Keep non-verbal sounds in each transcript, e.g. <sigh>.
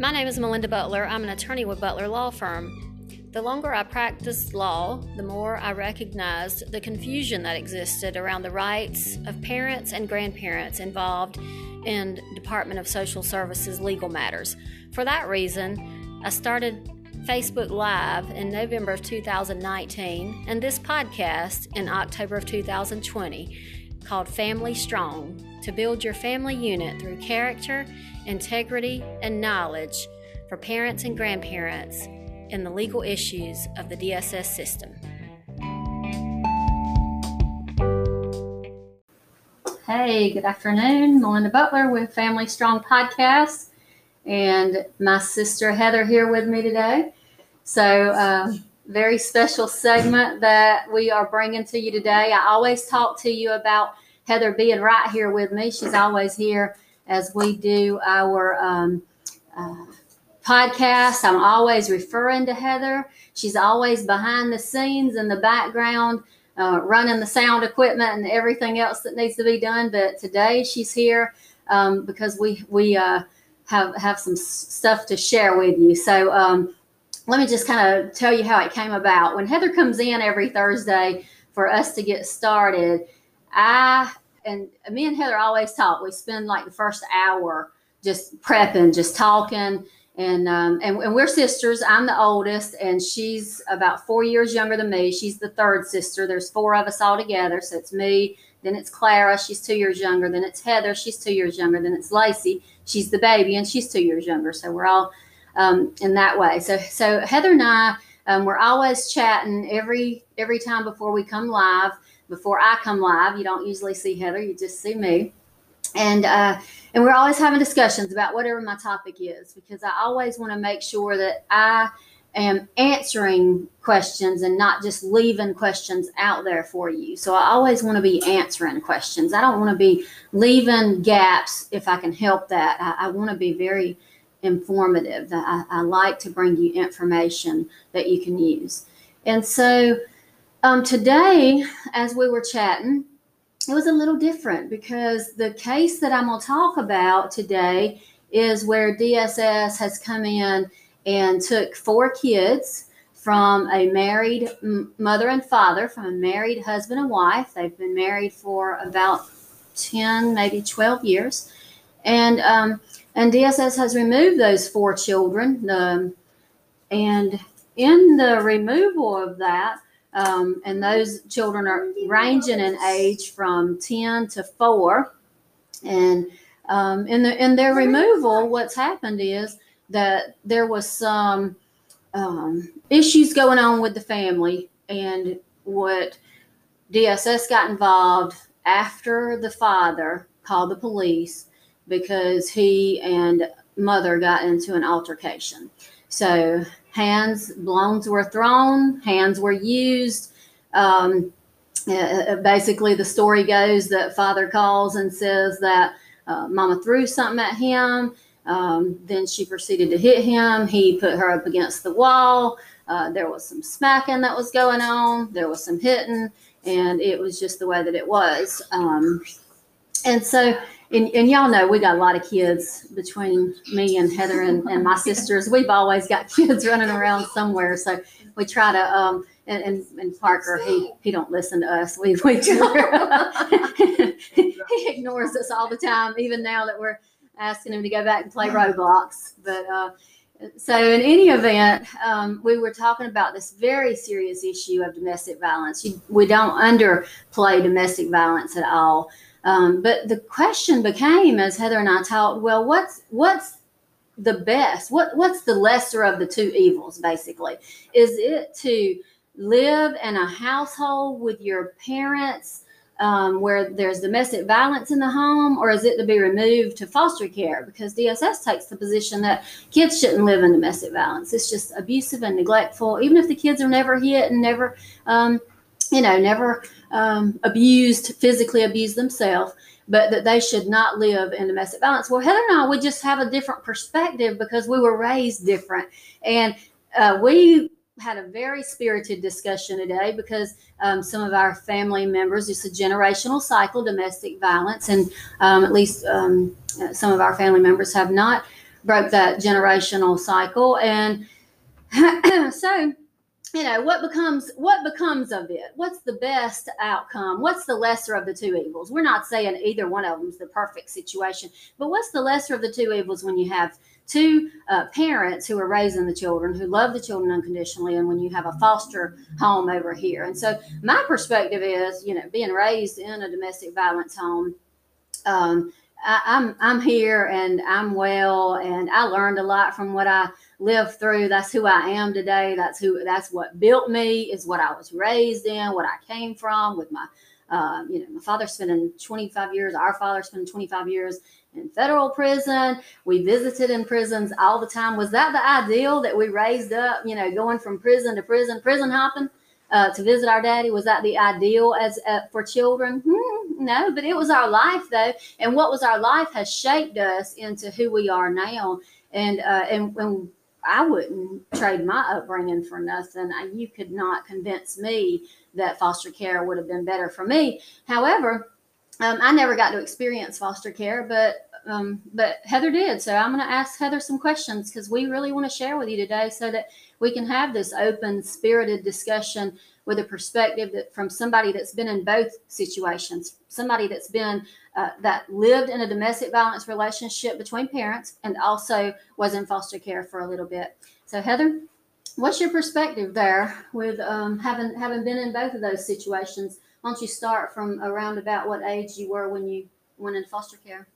My name is Melinda Butler. I'm an attorney with Butler Law Firm. The longer I practiced law, the more I recognized the confusion that existed around the rights of parents and grandparents involved in Department of Social Services legal matters. For that reason, I started Facebook Live in November of 2019 and this podcast in October of 2020 called Family Strong to build your family unit through character, integrity, and knowledge for parents and grandparents in the legal issues of the DSS system. Hey, good afternoon. Melinda Butler with Family Strong Podcast, and my sister Heather here with me today. So, uh, very special segment that we are bringing to you today. I always talk to you about Heather being right here with me. She's always here as we do our um, uh, podcast. I'm always referring to Heather. She's always behind the scenes in the background, uh, running the sound equipment and everything else that needs to be done. But today she's here um, because we we uh, have have some stuff to share with you. So um, let me just kind of tell you how it came about. When Heather comes in every Thursday for us to get started, I and me and Heather always talk. We spend like the first hour just prepping, just talking and um, and, and we're sisters. I'm the oldest, and she's about four years younger than me. She's the third sister. There's four of us all together, so it's me. Then it's Clara. She's two years younger. Then it's Heather. She's two years younger. Then it's Lacey. She's the baby, and she's two years younger. So we're all um, in that way. So so Heather and I, um, we're always chatting every every time before we come live. Before I come live, you don't usually see Heather. You just see me and uh, and we're always having discussions about whatever my topic is because I always want to make sure that I am answering questions and not just leaving questions out there for you. So I always want to be answering questions. I don't want to be leaving gaps if I can help that. I, I want to be very informative. I, I, like to bring you information that you can use. And so um, today, as we were chatting, it was a little different because the case that I'm going to talk about today is where DSS has come in and took four kids from a married mother and father, from a married husband and wife. They've been married for about 10, maybe 12 years. And, um, and DSS has removed those four children. Um, and in the removal of that, um, and those children are ranging in age from 10 to 4. And um, in, the, in their removal, what's happened is that there was some um, issues going on with the family. And what DSS got involved after the father called the police because he and mother got into an altercation. So hands blows were thrown, hands were used. Um, uh, basically, the story goes that father calls and says that uh, mama threw something at him. Um, then she proceeded to hit him. He put her up against the wall. Uh, there was some smacking that was going on. There was some hitting, and it was just the way that it was. Um, and so and, and y'all know we got a lot of kids between me and Heather and, and my sisters. We've always got <laughs> kids running around somewhere. So we try to um and, and, and Parker he he don't listen to us. We we <laughs> he ignores us all the time, even now that we're asking him to go back and play Roblox. But uh so in any event, um, we were talking about this very serious issue of domestic violence. You, we don't underplay domestic violence at all. Um, but the question became, as Heather and I talked, well, what's what's the best? What what's the lesser of the two evils? Basically, is it to live in a household with your parents um, where there's domestic violence in the home, or is it to be removed to foster care? Because DSS takes the position that kids shouldn't live in domestic violence. It's just abusive and neglectful, even if the kids are never hit and never, um, you know, never um, abused, physically abused themselves, but that they should not live in domestic violence. Well, Heather and I we just have a different perspective because we were raised different. And uh, we had a very spirited discussion today because um, some of our family members, it's a generational cycle, domestic violence, and um, at least um, some of our family members have not broke that generational cycle. And <clears throat> so, you know, what becomes what becomes of it? What's the best outcome? What's the lesser of the two evils? We're not saying either one of them is the perfect situation, but what's the lesser of the two evils when you have two uh, parents who are raising the children, who love the children unconditionally, and when you have a foster home over here. And so, my perspective is, you know, being raised in a domestic violence home. Um, I, I'm I'm here and I'm well, and I learned a lot from what I lived through. That's who I am today. That's who. That's what built me. Is what I was raised in. What I came from. With my, uh, you know, my father spending 25 years. Our father spending 25 years in federal prison. We visited in prisons all the time. Was that the ideal that we raised up, you know, going from prison to prison, prison hopping uh, to visit our daddy? Was that the ideal as uh, for children? Hmm, no, but it was our life though, and what was our life has shaped us into who we are now. And uh, and and I wouldn't trade my upbringing for nothing. You could not convince me that foster care would have been better for me. However, um, I never got to experience foster care, but um, but Heather did. So I'm going to ask Heather some questions because we really want to share with you today, so that we can have this open, spirited discussion with a perspective that from somebody that's been in both situations, somebody that's been uh, that lived in a domestic violence relationship between parents and also was in foster care for a little bit. So Heather, what's your perspective there with um, having having been in both of those situations? Why don't you start from around about what age you were when you went in foster care?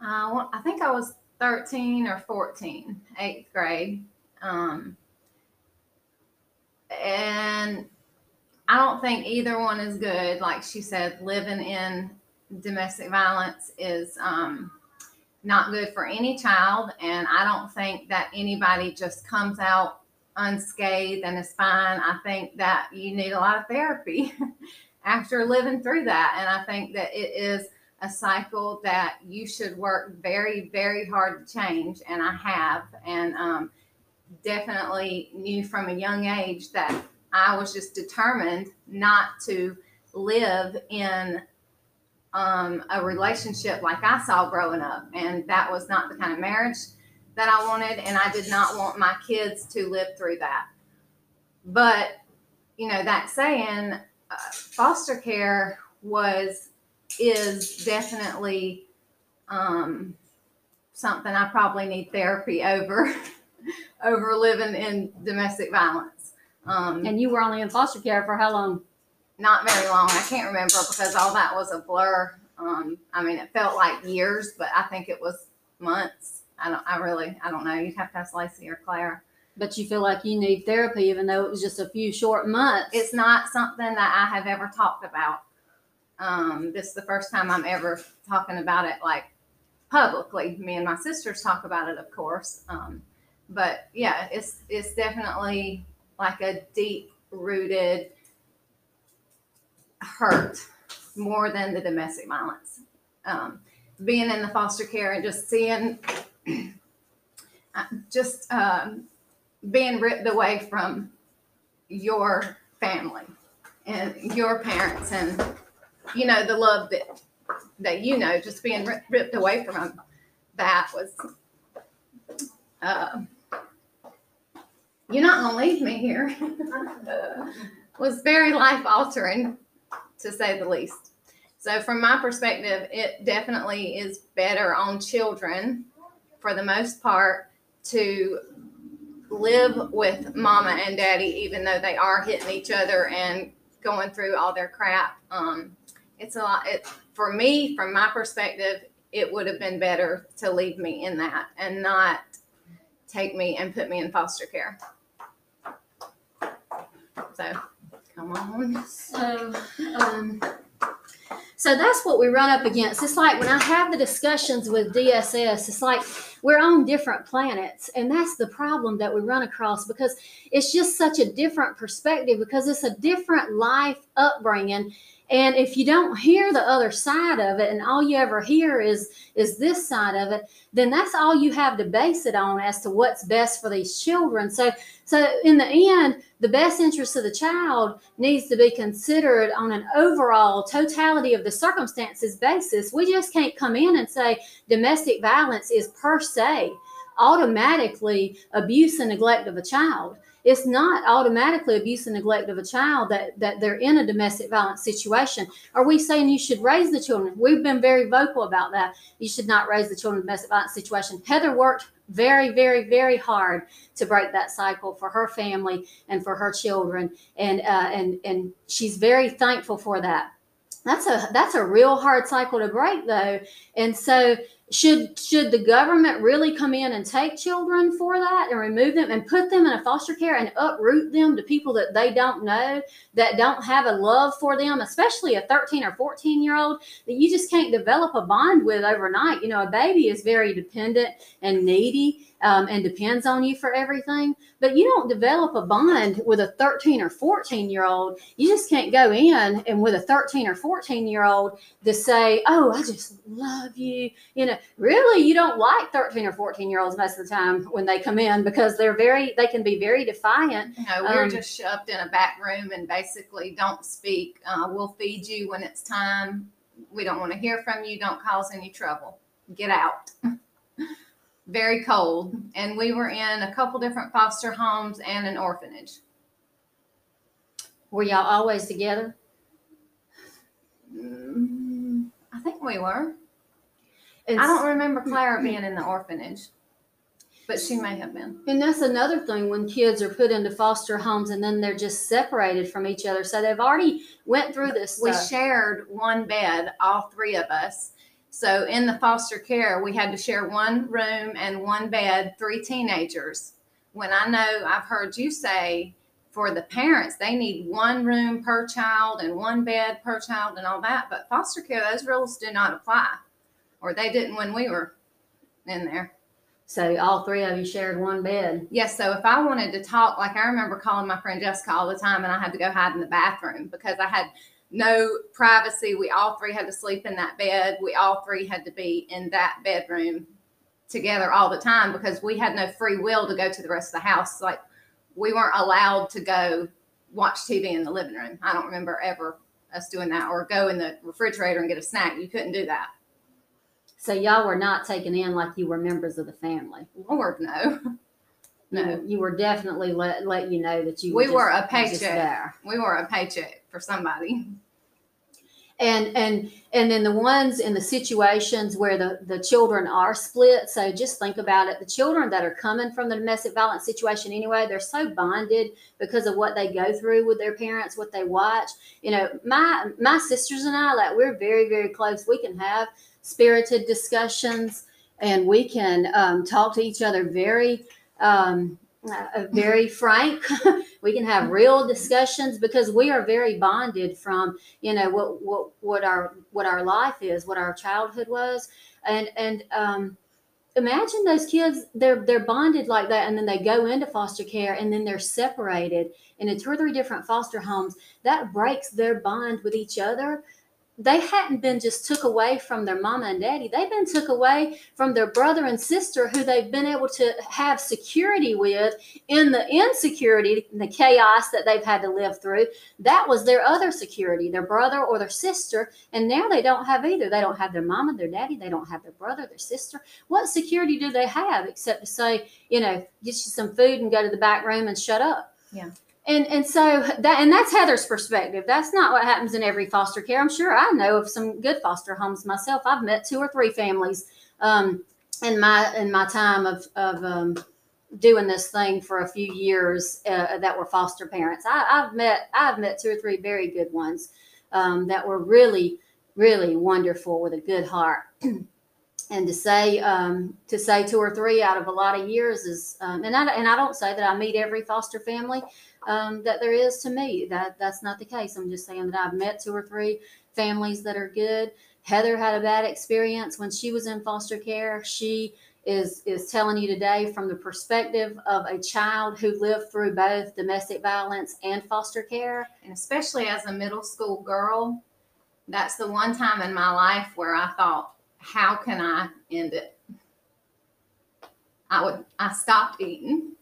Uh, I think I was 13 or 14, eighth grade. Um, and I don't think either one is good. Like she said, living in domestic violence is um, not good for any child. And I don't think that anybody just comes out unscathed and is fine. I think that you need a lot of therapy <laughs> after living through that. And I think that it is a cycle that you should work very, very hard to change. And I have. And um, definitely knew from a young age that I was just determined not to live in um, a relationship like I saw growing up. And that was not the kind of marriage that I wanted, and I did not want my kids to live through that. But, you know, that saying, uh, foster care was, is definitely um, something I probably need therapy over, <laughs> over living in domestic violence. Um, and you were only in foster care for how long? Not very long. I can't remember because all that was a blur. Um, I mean, it felt like years, but I think it was months. I don't. I really. I don't know. You'd have to ask Lacey or Claire. But you feel like you need therapy, even though it was just a few short months. It's not something that I have ever talked about. Um, this is the first time I'm ever talking about it like publicly. Me and my sisters talk about it, of course. Um, but yeah, it's it's definitely like a deep rooted hurt more than the domestic violence. Um, being in the foster care and just seeing <clears throat> just um, being ripped away from your family and your parents and you know the love that that you know just being ripped away from that was uh, you're not gonna leave me here <laughs> was very life altering to say the least so from my perspective it definitely is better on children for the most part, to live with mama and daddy, even though they are hitting each other and going through all their crap. Um, it's a lot. It, for me, from my perspective, it would have been better to leave me in that and not take me and put me in foster care. So, come on. So, um, so that's what we run up against. It's like when I have the discussions with DSS, it's like we're on different planets. And that's the problem that we run across because it's just such a different perspective because it's a different life upbringing. And if you don't hear the other side of it and all you ever hear is is this side of it then that's all you have to base it on as to what's best for these children. So so in the end the best interest of the child needs to be considered on an overall totality of the circumstances basis. We just can't come in and say domestic violence is per se automatically abuse and neglect of a child it's not automatically abuse and neglect of a child that, that they're in a domestic violence situation. Are we saying you should raise the children? We've been very vocal about that. You should not raise the children in a domestic violence situation. Heather worked very, very, very hard to break that cycle for her family and for her children, and uh, and and she's very thankful for that. That's a that's a real hard cycle to break, though, and so should should the government really come in and take children for that and remove them and put them in a foster care and uproot them to people that they don't know that don't have a love for them especially a 13 or 14 year old that you just can't develop a bond with overnight you know a baby is very dependent and needy um, and depends on you for everything. But you don't develop a bond with a 13 or 14 year old. You just can't go in and with a 13 or 14 year old to say, Oh, I just love you. You know, really, you don't like 13 or 14 year olds most of the time when they come in because they're very, they can be very defiant. No, we're um, just shoved in a back room and basically don't speak. Uh, we'll feed you when it's time. We don't want to hear from you. Don't cause any trouble. Get out. <laughs> very cold, and we were in a couple different foster homes and an orphanage. Were y'all always together? Mm, I think we were. It's, I don't remember Clara mm-hmm. being in the orphanage, but she may have been. And that's another thing when kids are put into foster homes and then they're just separated from each other. So they've already went through this. We shared one bed, all three of us, so in the foster care, we had to share one room and one bed, three teenagers. When I know I've heard you say for the parents, they need one room per child and one bed per child and all that. But foster care, those rules do not apply, or they didn't when we were in there. So all three of you shared one bed. Yes. So if I wanted to talk, like I remember calling my friend Jessica all the time, and I had to go hide in the bathroom because I had no privacy. We all three had to sleep in that bed. We all three had to be in that bedroom together all the time because we had no free will to go to the rest of the house. Like we weren't allowed to go watch TV in the living room. I don't remember ever us doing that or go in the refrigerator and get a snack. You couldn't do that. So y'all were not taken in like you were members of the family. Lord, no. <laughs> No, you were definitely let let you know that you. We were, just, a paycheck. We were a paycheck for somebody. And and and then the ones in the situations where the the children are split. So just think about it. The children that are coming from the domestic violence situation anyway, they're so bonded because of what they go through with their parents, what they watch. You know, my my sisters and I, like we're very very close. We can have spirited discussions and we can um, talk to each other very um, uh, very frank. <laughs> we can have real discussions because we are very bonded from you know what what what our what our life is, what our childhood was, and and um, imagine those kids they're they're bonded like that, and then they go into foster care, and then they're separated in two or three different foster homes. That breaks their bond with each other they hadn't been just took away from their mama and daddy. They've been took away from their brother and sister who they've been able to have security with in the insecurity, the chaos that they've had to live through. That was their other security, their brother or their sister. And now they don't have either. They don't have their mama, their daddy. They don't have their brother, their sister. What security do they have except to say, you know, get you some food and go to the back room and shut up? Yeah and and so that and that's Heather's perspective. That's not what happens in every foster care. I'm sure I know of some good foster homes myself. I've met two or three families um, in my in my time of of um, doing this thing for a few years uh, that were foster parents. I, have met I've met two or three very good ones um, that were really really wonderful with a good heart. <clears throat> and to say um, to say two or three out of a lot of years is um, and I and I don't say that I meet every foster family, um, that there is to me. That that's not the case. I'm just saying that I've met two or three families that are good. Heather had a bad experience when she was in foster care. She is is telling you today from the perspective of a child who lived through both domestic violence and foster care. And especially as a middle school girl, that's the one time in my life where I thought, how can I end it? I would I stopped eating.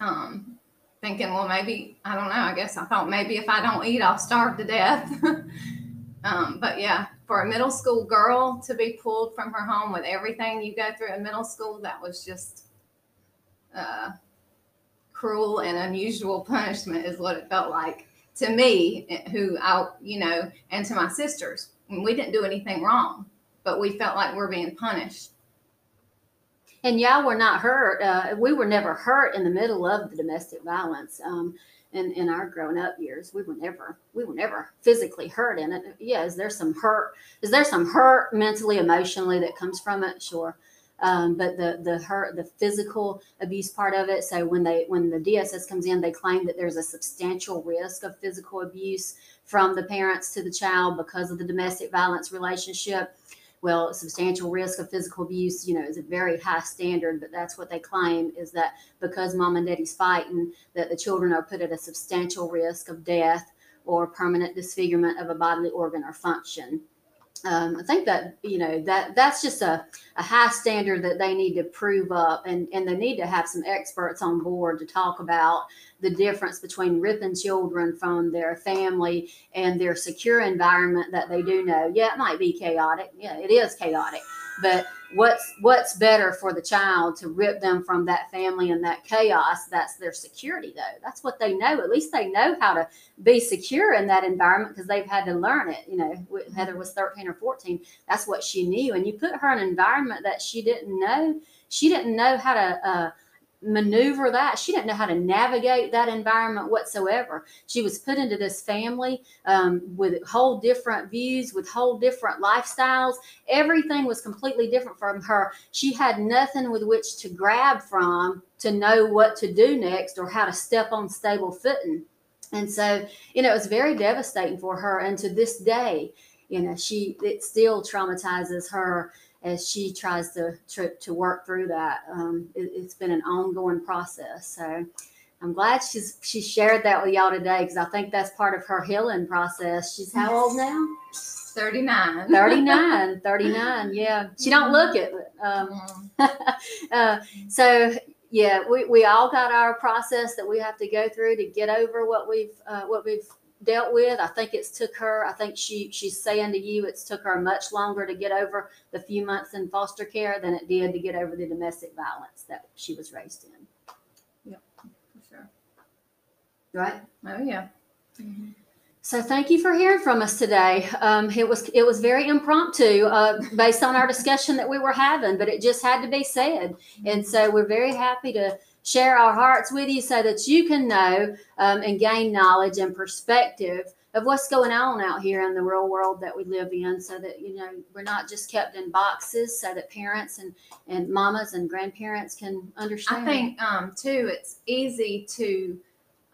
Um, thinking, well, maybe I don't know. I guess I thought maybe if I don't eat, I'll starve to death. <laughs> um, but yeah, for a middle school girl to be pulled from her home with everything you go through in middle school, that was just uh, cruel and unusual punishment, is what it felt like to me, who I, you know, and to my sisters. We didn't do anything wrong, but we felt like we're being punished. And y'all were not hurt. Uh, we were never hurt in the middle of the domestic violence. Um, in, in our grown up years, we were never we were never physically hurt in it. Yeah, is there some hurt? Is there some hurt mentally, emotionally that comes from it? Sure. Um, but the the hurt, the physical abuse part of it. So when they when the DSS comes in, they claim that there's a substantial risk of physical abuse from the parents to the child because of the domestic violence relationship well, substantial risk of physical abuse, you know, is a very high standard, but that's what they claim is that because mom and daddy's fighting, that the children are put at a substantial risk of death or permanent disfigurement of a bodily organ or function um, I think that you know that that's just a, a high standard that they need to prove up, and and they need to have some experts on board to talk about the difference between ripping children from their family and their secure environment that they do know. Yeah, it might be chaotic. Yeah, it is chaotic, but what's what's better for the child to rip them from that family and that chaos that's their security though. That's what they know. At least they know how to be secure in that environment because they've had to learn it. You know heather was 13 or 14 that's what she knew. And you put her in an environment that she didn't know she didn't know how to uh, maneuver that. She didn't know how to navigate that environment whatsoever. She was put into this family um, with whole different views, with whole different lifestyles. Everything was completely different from her. She had nothing with which to grab from to know what to do next or how to step on stable footing. And so, you know, it was very devastating for her. And to this day, you know, she it still traumatizes her as she tries to to, to work through that. Um, it, has been an ongoing process. So I'm glad she's she shared that with y'all today because I think that's part of her healing process. She's how old now? 39. 39. <laughs> 39. Yeah. She don't look it. Um, <laughs> uh, so yeah, we, we all got our process that we have to go through to get over what we've uh, what we've dealt with. I think it's took her. I think she she's saying to you, it's took her much longer to get over the few months in foster care than it did to get over the domestic violence that she was raised in. Yep, for sure. Right. Oh yeah. Mm-hmm. So thank you for hearing from us today. Um, it was it was very impromptu uh, based on our discussion that we were having, but it just had to be said, and so we're very happy to share our hearts with you so that you can know um, and gain knowledge and perspective of what's going on out here in the real world that we live in so that you know we're not just kept in boxes so that parents and and mamas and grandparents can understand i think um, too it's easy to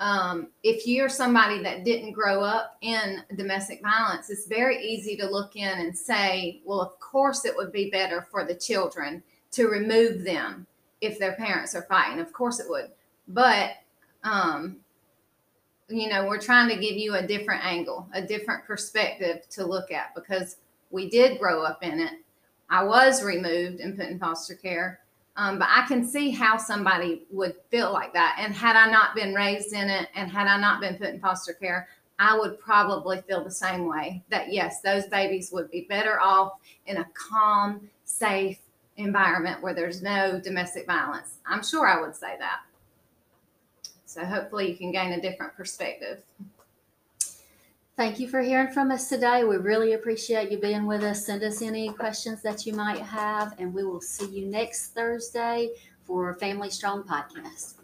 um, if you're somebody that didn't grow up in domestic violence it's very easy to look in and say well of course it would be better for the children to remove them if their parents are fighting. Of course it would. But um, you know, we're trying to give you a different angle, a different perspective to look at because we did grow up in it. I was removed and put in foster care. Um, but I can see how somebody would feel like that. And had I not been raised in it and had I not been put in foster care, I would probably feel the same way that yes, those babies would be better off in a calm, safe, environment where there's no domestic violence. I'm sure I would say that. So hopefully you can gain a different perspective. Thank you for hearing from us today. We really appreciate you being with us. Send us any questions that you might have, and we will see you next Thursday for Family Strong Podcast.